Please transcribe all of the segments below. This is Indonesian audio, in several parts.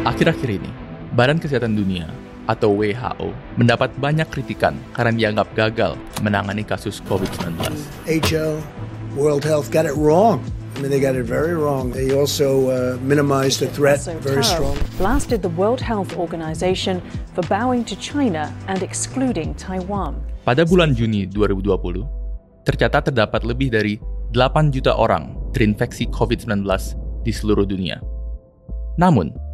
Akhir-akhir ini, Badan Kesehatan Dunia atau WHO mendapat banyak kritikan karena dianggap gagal menangani kasus COVID-19. WHO, World Health got it wrong. I mean, they got it very wrong. They also uh, minimized the threat Also, very strong. blasted the World Health Organization for bowing to China and excluding Taiwan. Pada bulan Juni 2020, tercatat terdapat lebih dari 8 juta orang terinfeksi COVID-19 di seluruh dunia. Namun,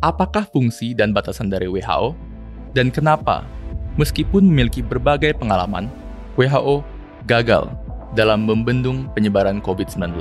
apakah fungsi dan batasan dari WHO? Dan kenapa, meskipun memiliki berbagai pengalaman, WHO gagal dalam membendung penyebaran COVID-19?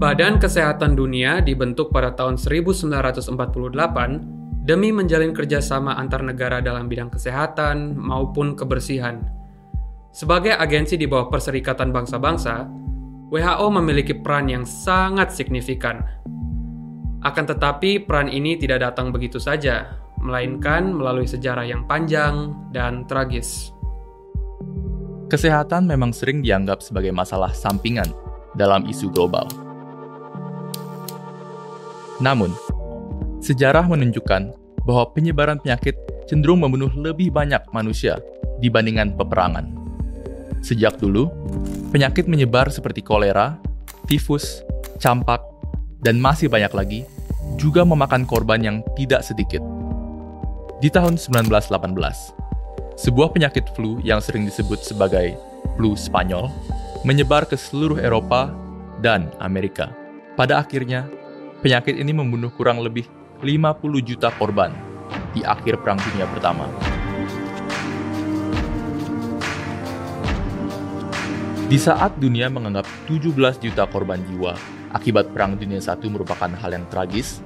Badan Kesehatan Dunia dibentuk pada tahun 1948 demi menjalin kerjasama antar negara dalam bidang kesehatan maupun kebersihan. Sebagai agensi di bawah Perserikatan Bangsa-Bangsa, WHO memiliki peran yang sangat signifikan. Akan tetapi, peran ini tidak datang begitu saja, melainkan melalui sejarah yang panjang dan tragis. Kesehatan memang sering dianggap sebagai masalah sampingan dalam isu global. Namun, sejarah menunjukkan bahwa penyebaran penyakit cenderung membunuh lebih banyak manusia dibandingkan peperangan. Sejak dulu, penyakit menyebar seperti kolera, tifus, campak, dan masih banyak lagi juga memakan korban yang tidak sedikit. Di tahun 1918, sebuah penyakit flu yang sering disebut sebagai flu Spanyol menyebar ke seluruh Eropa dan Amerika. Pada akhirnya, penyakit ini membunuh kurang lebih 50 juta korban di akhir Perang Dunia Pertama. Di saat dunia menganggap 17 juta korban jiwa akibat Perang Dunia I merupakan hal yang tragis,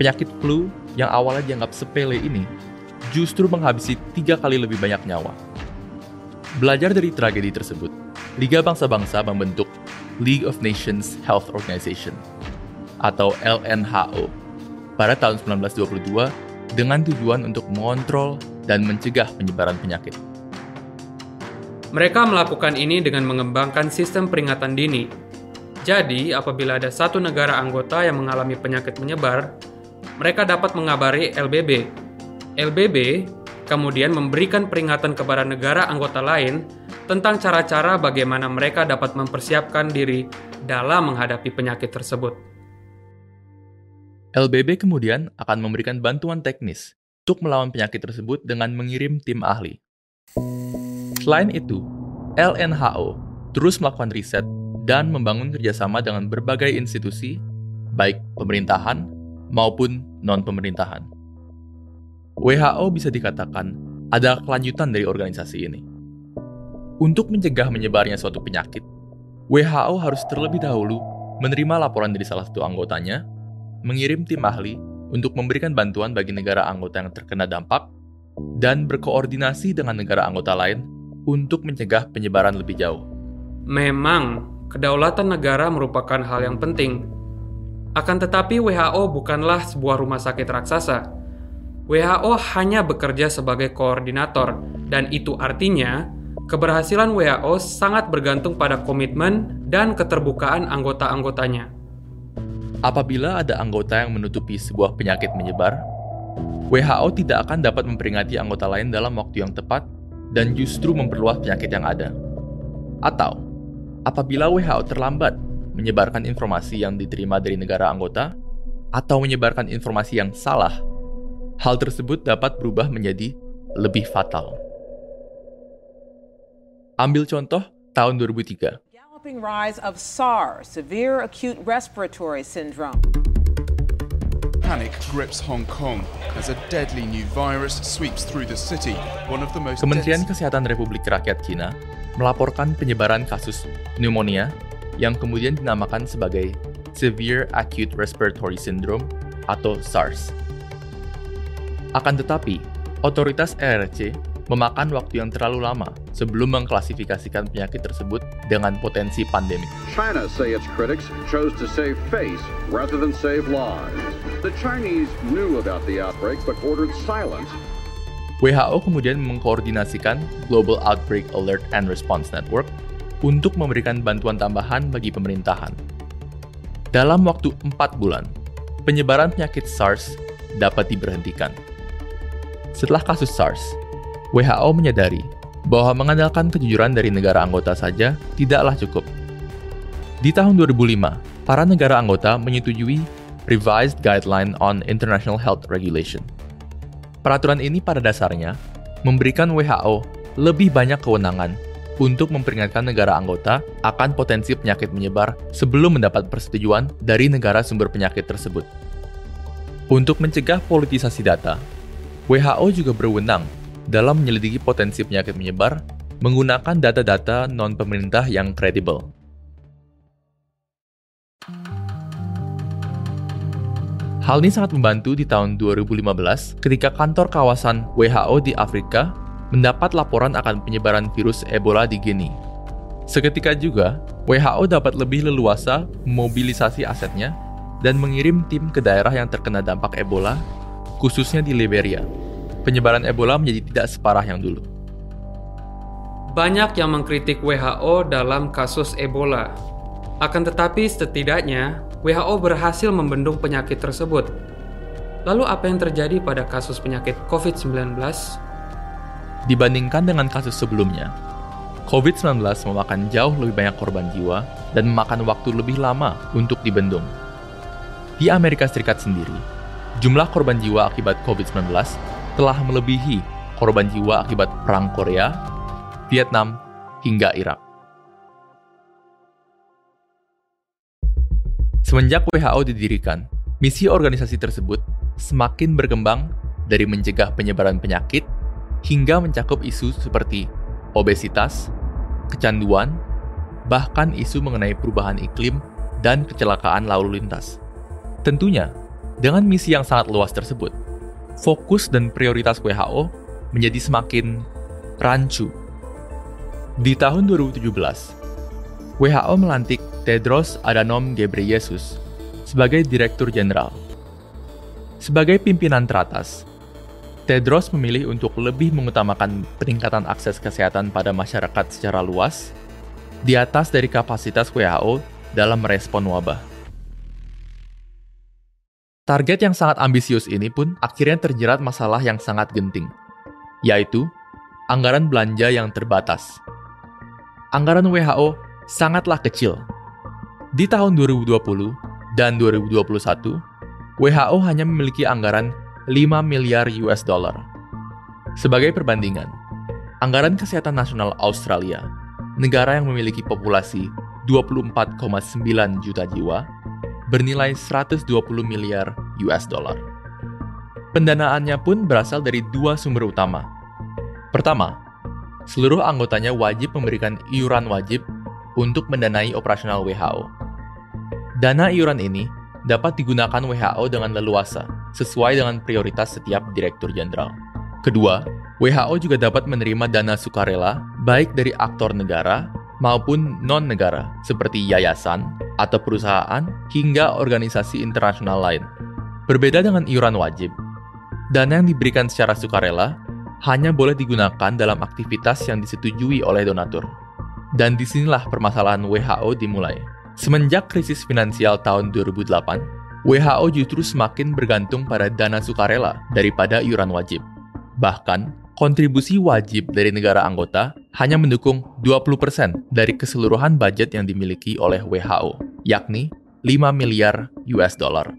penyakit flu yang awalnya dianggap sepele ini justru menghabisi tiga kali lebih banyak nyawa. Belajar dari tragedi tersebut, Liga Bangsa-Bangsa membentuk League of Nations Health Organization atau LNHO pada tahun 1922 dengan tujuan untuk mengontrol dan mencegah penyebaran penyakit. Mereka melakukan ini dengan mengembangkan sistem peringatan dini. Jadi, apabila ada satu negara anggota yang mengalami penyakit menyebar, mereka dapat mengabari LBB. LBB kemudian memberikan peringatan kepada negara anggota lain tentang cara-cara bagaimana mereka dapat mempersiapkan diri dalam menghadapi penyakit tersebut. LBB kemudian akan memberikan bantuan teknis untuk melawan penyakit tersebut dengan mengirim tim ahli. Selain itu, LNHO terus melakukan riset dan membangun kerjasama dengan berbagai institusi, baik pemerintahan maupun non-pemerintahan. WHO bisa dikatakan ada kelanjutan dari organisasi ini. Untuk mencegah menyebarnya suatu penyakit, WHO harus terlebih dahulu menerima laporan dari salah satu anggotanya, mengirim tim ahli untuk memberikan bantuan bagi negara anggota yang terkena dampak, dan berkoordinasi dengan negara anggota lain untuk mencegah penyebaran lebih jauh. Memang, kedaulatan negara merupakan hal yang penting. Akan tetapi WHO bukanlah sebuah rumah sakit raksasa. WHO hanya bekerja sebagai koordinator dan itu artinya keberhasilan WHO sangat bergantung pada komitmen dan keterbukaan anggota-anggotanya. Apabila ada anggota yang menutupi sebuah penyakit menyebar, WHO tidak akan dapat memperingati anggota lain dalam waktu yang tepat dan justru memperluas penyakit yang ada. Atau, apabila WHO terlambat menyebarkan informasi yang diterima dari negara anggota atau menyebarkan informasi yang salah, hal tersebut dapat berubah menjadi lebih fatal. Ambil contoh tahun 2003. Galloping rise of SARS, severe acute respiratory syndrome. Panic grips Hong Kong as a deadly new virus sweeps through the city, one of the most Kementerian Kesehatan Republik Rakyat Cina melaporkan penyebaran kasus pneumonia yang kemudian dinamakan sebagai Severe Acute Respiratory Syndrome atau SARS. Akan tetapi, otoritas RRC memakan waktu yang terlalu lama sebelum mengklasifikasikan penyakit tersebut dengan potensi pandemi. China say its critics chose to save face rather than save lives. The Chinese knew about the outbreak but ordered silence. WHO kemudian mengkoordinasikan Global Outbreak Alert and Response Network untuk memberikan bantuan tambahan bagi pemerintahan. Dalam waktu 4 bulan, penyebaran penyakit SARS dapat diberhentikan. Setelah kasus SARS, WHO menyadari bahwa mengandalkan kejujuran dari negara anggota saja tidaklah cukup. Di tahun 2005, para negara anggota menyetujui Revised Guideline on International Health Regulation. Peraturan ini pada dasarnya memberikan WHO lebih banyak kewenangan untuk memperingatkan negara anggota akan potensi penyakit menyebar sebelum mendapat persetujuan dari negara sumber penyakit tersebut. Untuk mencegah politisasi data, WHO juga berwenang dalam menyelidiki potensi penyakit menyebar menggunakan data-data non-pemerintah yang kredibel. Hal ini sangat membantu di tahun 2015 ketika kantor kawasan WHO di Afrika mendapat laporan akan penyebaran virus Ebola di Guinea. Seketika juga, WHO dapat lebih leluasa memobilisasi asetnya dan mengirim tim ke daerah yang terkena dampak Ebola, khususnya di Liberia penyebaran Ebola menjadi tidak separah yang dulu. Banyak yang mengkritik WHO dalam kasus Ebola. Akan tetapi setidaknya WHO berhasil membendung penyakit tersebut. Lalu apa yang terjadi pada kasus penyakit COVID-19? Dibandingkan dengan kasus sebelumnya, COVID-19 memakan jauh lebih banyak korban jiwa dan memakan waktu lebih lama untuk dibendung. Di Amerika Serikat sendiri, jumlah korban jiwa akibat COVID-19 telah melebihi korban jiwa akibat Perang Korea, Vietnam, hingga Irak. Semenjak WHO didirikan, misi organisasi tersebut semakin berkembang dari mencegah penyebaran penyakit hingga mencakup isu seperti obesitas, kecanduan, bahkan isu mengenai perubahan iklim dan kecelakaan lalu lintas. Tentunya, dengan misi yang sangat luas tersebut, fokus dan prioritas WHO menjadi semakin rancu. Di tahun 2017, WHO melantik Tedros Adhanom Ghebreyesus sebagai Direktur Jenderal. Sebagai pimpinan teratas, Tedros memilih untuk lebih mengutamakan peningkatan akses kesehatan pada masyarakat secara luas di atas dari kapasitas WHO dalam merespon wabah. Target yang sangat ambisius ini pun akhirnya terjerat masalah yang sangat genting, yaitu anggaran belanja yang terbatas. Anggaran WHO sangatlah kecil. Di tahun 2020 dan 2021, WHO hanya memiliki anggaran 5 miliar US dollar. Sebagai perbandingan, anggaran kesehatan nasional Australia, negara yang memiliki populasi 24,9 juta jiwa, bernilai 120 miliar US dollar. Pendanaannya pun berasal dari dua sumber utama. Pertama, seluruh anggotanya wajib memberikan iuran wajib untuk mendanai operasional WHO. Dana iuran ini dapat digunakan WHO dengan leluasa sesuai dengan prioritas setiap direktur jenderal. Kedua, WHO juga dapat menerima dana sukarela baik dari aktor negara maupun non-negara seperti yayasan atau perusahaan hingga organisasi internasional lain. Berbeda dengan iuran wajib, dana yang diberikan secara sukarela hanya boleh digunakan dalam aktivitas yang disetujui oleh donatur. Dan di sinilah permasalahan WHO dimulai. Semenjak krisis finansial tahun 2008, WHO justru semakin bergantung pada dana sukarela daripada iuran wajib. Bahkan, kontribusi wajib dari negara anggota hanya mendukung 20% dari keseluruhan budget yang dimiliki oleh WHO, yakni 5 miliar US dollar.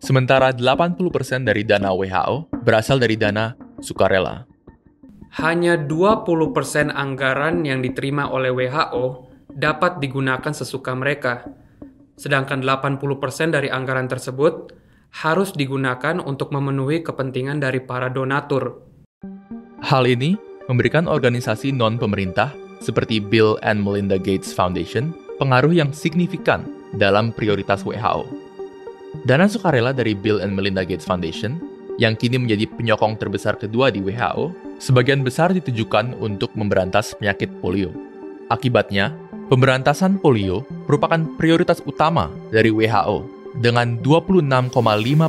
Sementara 80% dari dana WHO berasal dari dana sukarela. Hanya 20% anggaran yang diterima oleh WHO dapat digunakan sesuka mereka, sedangkan 80% dari anggaran tersebut harus digunakan untuk memenuhi kepentingan dari para donatur Hal ini memberikan organisasi non-pemerintah seperti Bill and Melinda Gates Foundation pengaruh yang signifikan dalam prioritas WHO. Dana sukarela dari Bill and Melinda Gates Foundation yang kini menjadi penyokong terbesar kedua di WHO, sebagian besar ditujukan untuk memberantas penyakit polio. Akibatnya, pemberantasan polio merupakan prioritas utama dari WHO, dengan 26,5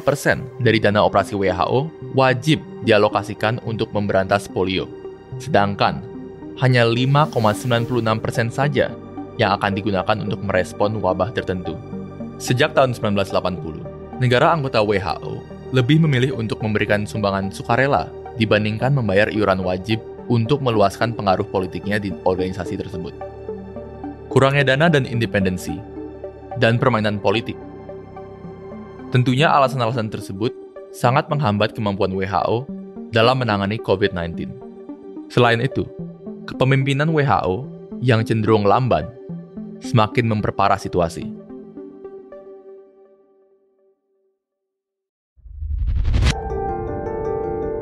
persen dari dana operasi WHO wajib dialokasikan untuk memberantas polio. Sedangkan, hanya 5,96 persen saja yang akan digunakan untuk merespon wabah tertentu. Sejak tahun 1980, negara anggota WHO lebih memilih untuk memberikan sumbangan sukarela dibandingkan membayar iuran wajib untuk meluaskan pengaruh politiknya di organisasi tersebut. Kurangnya dana dan independensi, dan permainan politik. Tentunya alasan-alasan tersebut sangat menghambat kemampuan WHO dalam menangani COVID-19. Selain itu, kepemimpinan WHO yang cenderung lamban semakin memperparah situasi.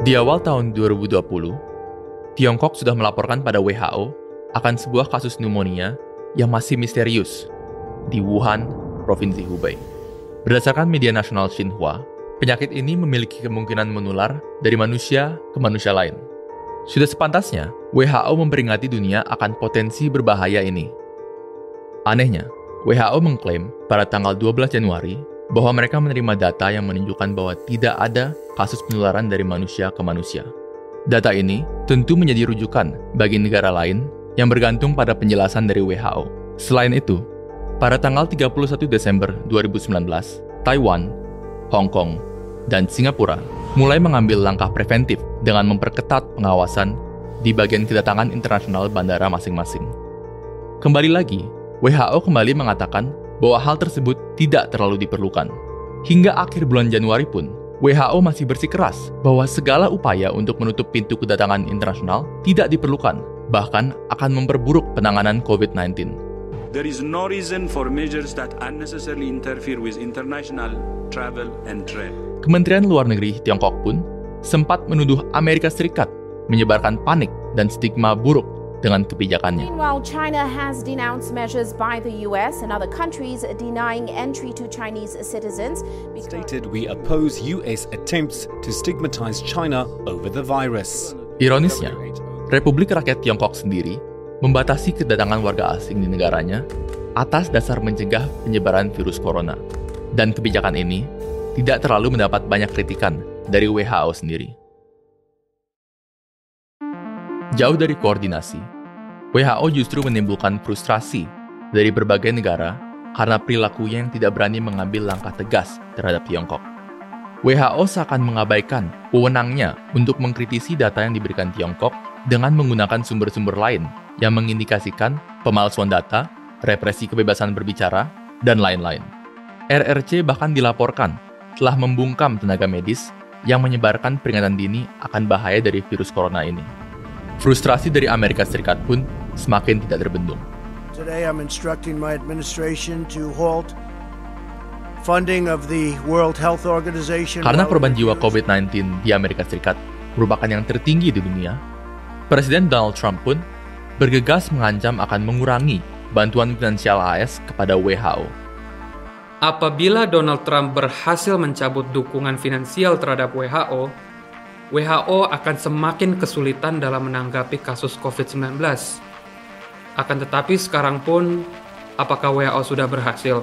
Di awal tahun 2020, Tiongkok sudah melaporkan pada WHO akan sebuah kasus pneumonia yang masih misterius di Wuhan, Provinsi Hubei. Berdasarkan media nasional Xinhua, penyakit ini memiliki kemungkinan menular dari manusia ke manusia lain. Sudah sepantasnya, WHO memperingati dunia akan potensi berbahaya ini. Anehnya, WHO mengklaim pada tanggal 12 Januari bahwa mereka menerima data yang menunjukkan bahwa tidak ada kasus penularan dari manusia ke manusia. Data ini tentu menjadi rujukan bagi negara lain yang bergantung pada penjelasan dari WHO. Selain itu, pada tanggal 31 Desember 2019, Taiwan, Hong Kong, dan Singapura mulai mengambil langkah preventif dengan memperketat pengawasan di bagian kedatangan internasional bandara masing-masing. Kembali lagi, WHO kembali mengatakan bahwa hal tersebut tidak terlalu diperlukan. Hingga akhir bulan Januari pun, WHO masih bersikeras bahwa segala upaya untuk menutup pintu kedatangan internasional tidak diperlukan, bahkan akan memperburuk penanganan COVID-19. There is no reason for measures that unnecessarily interfere with international travel and. Kementerian Luar Negeri Tiongkok pun sempat menuduh Amerika Serikat menyebarkan panik dan stigma buruk dengan kebijakannya. Meanwhile, China has denounced measures by the US and other countries denying entry to Chinese citizens. Stated we oppose US attempts to stigmatize China over the virus. Ironisnya, Republik Rakyat Tiongkok sendiri membatasi kedatangan warga asing di negaranya atas dasar mencegah penyebaran virus corona. Dan kebijakan ini tidak terlalu mendapat banyak kritikan dari WHO sendiri. Jauh dari koordinasi, WHO justru menimbulkan frustrasi dari berbagai negara karena perilakunya yang tidak berani mengambil langkah tegas terhadap Tiongkok. WHO seakan mengabaikan wewenangnya untuk mengkritisi data yang diberikan Tiongkok dengan menggunakan sumber-sumber lain yang mengindikasikan pemalsuan data, represi kebebasan berbicara, dan lain-lain. RRC bahkan dilaporkan telah membungkam tenaga medis yang menyebarkan peringatan dini akan bahaya dari virus corona ini. Frustrasi dari Amerika Serikat pun semakin tidak terbendung. Today I'm instructing my administration to halt funding of the World Health Organization. Karena korban jiwa COVID-19 di Amerika Serikat merupakan yang tertinggi di dunia, Presiden Donald Trump pun bergegas mengancam akan mengurangi bantuan finansial AS kepada WHO. Apabila Donald Trump berhasil mencabut dukungan finansial terhadap WHO, WHO akan semakin kesulitan dalam menanggapi kasus COVID-19. Akan tetapi sekarang pun, apakah WHO sudah berhasil?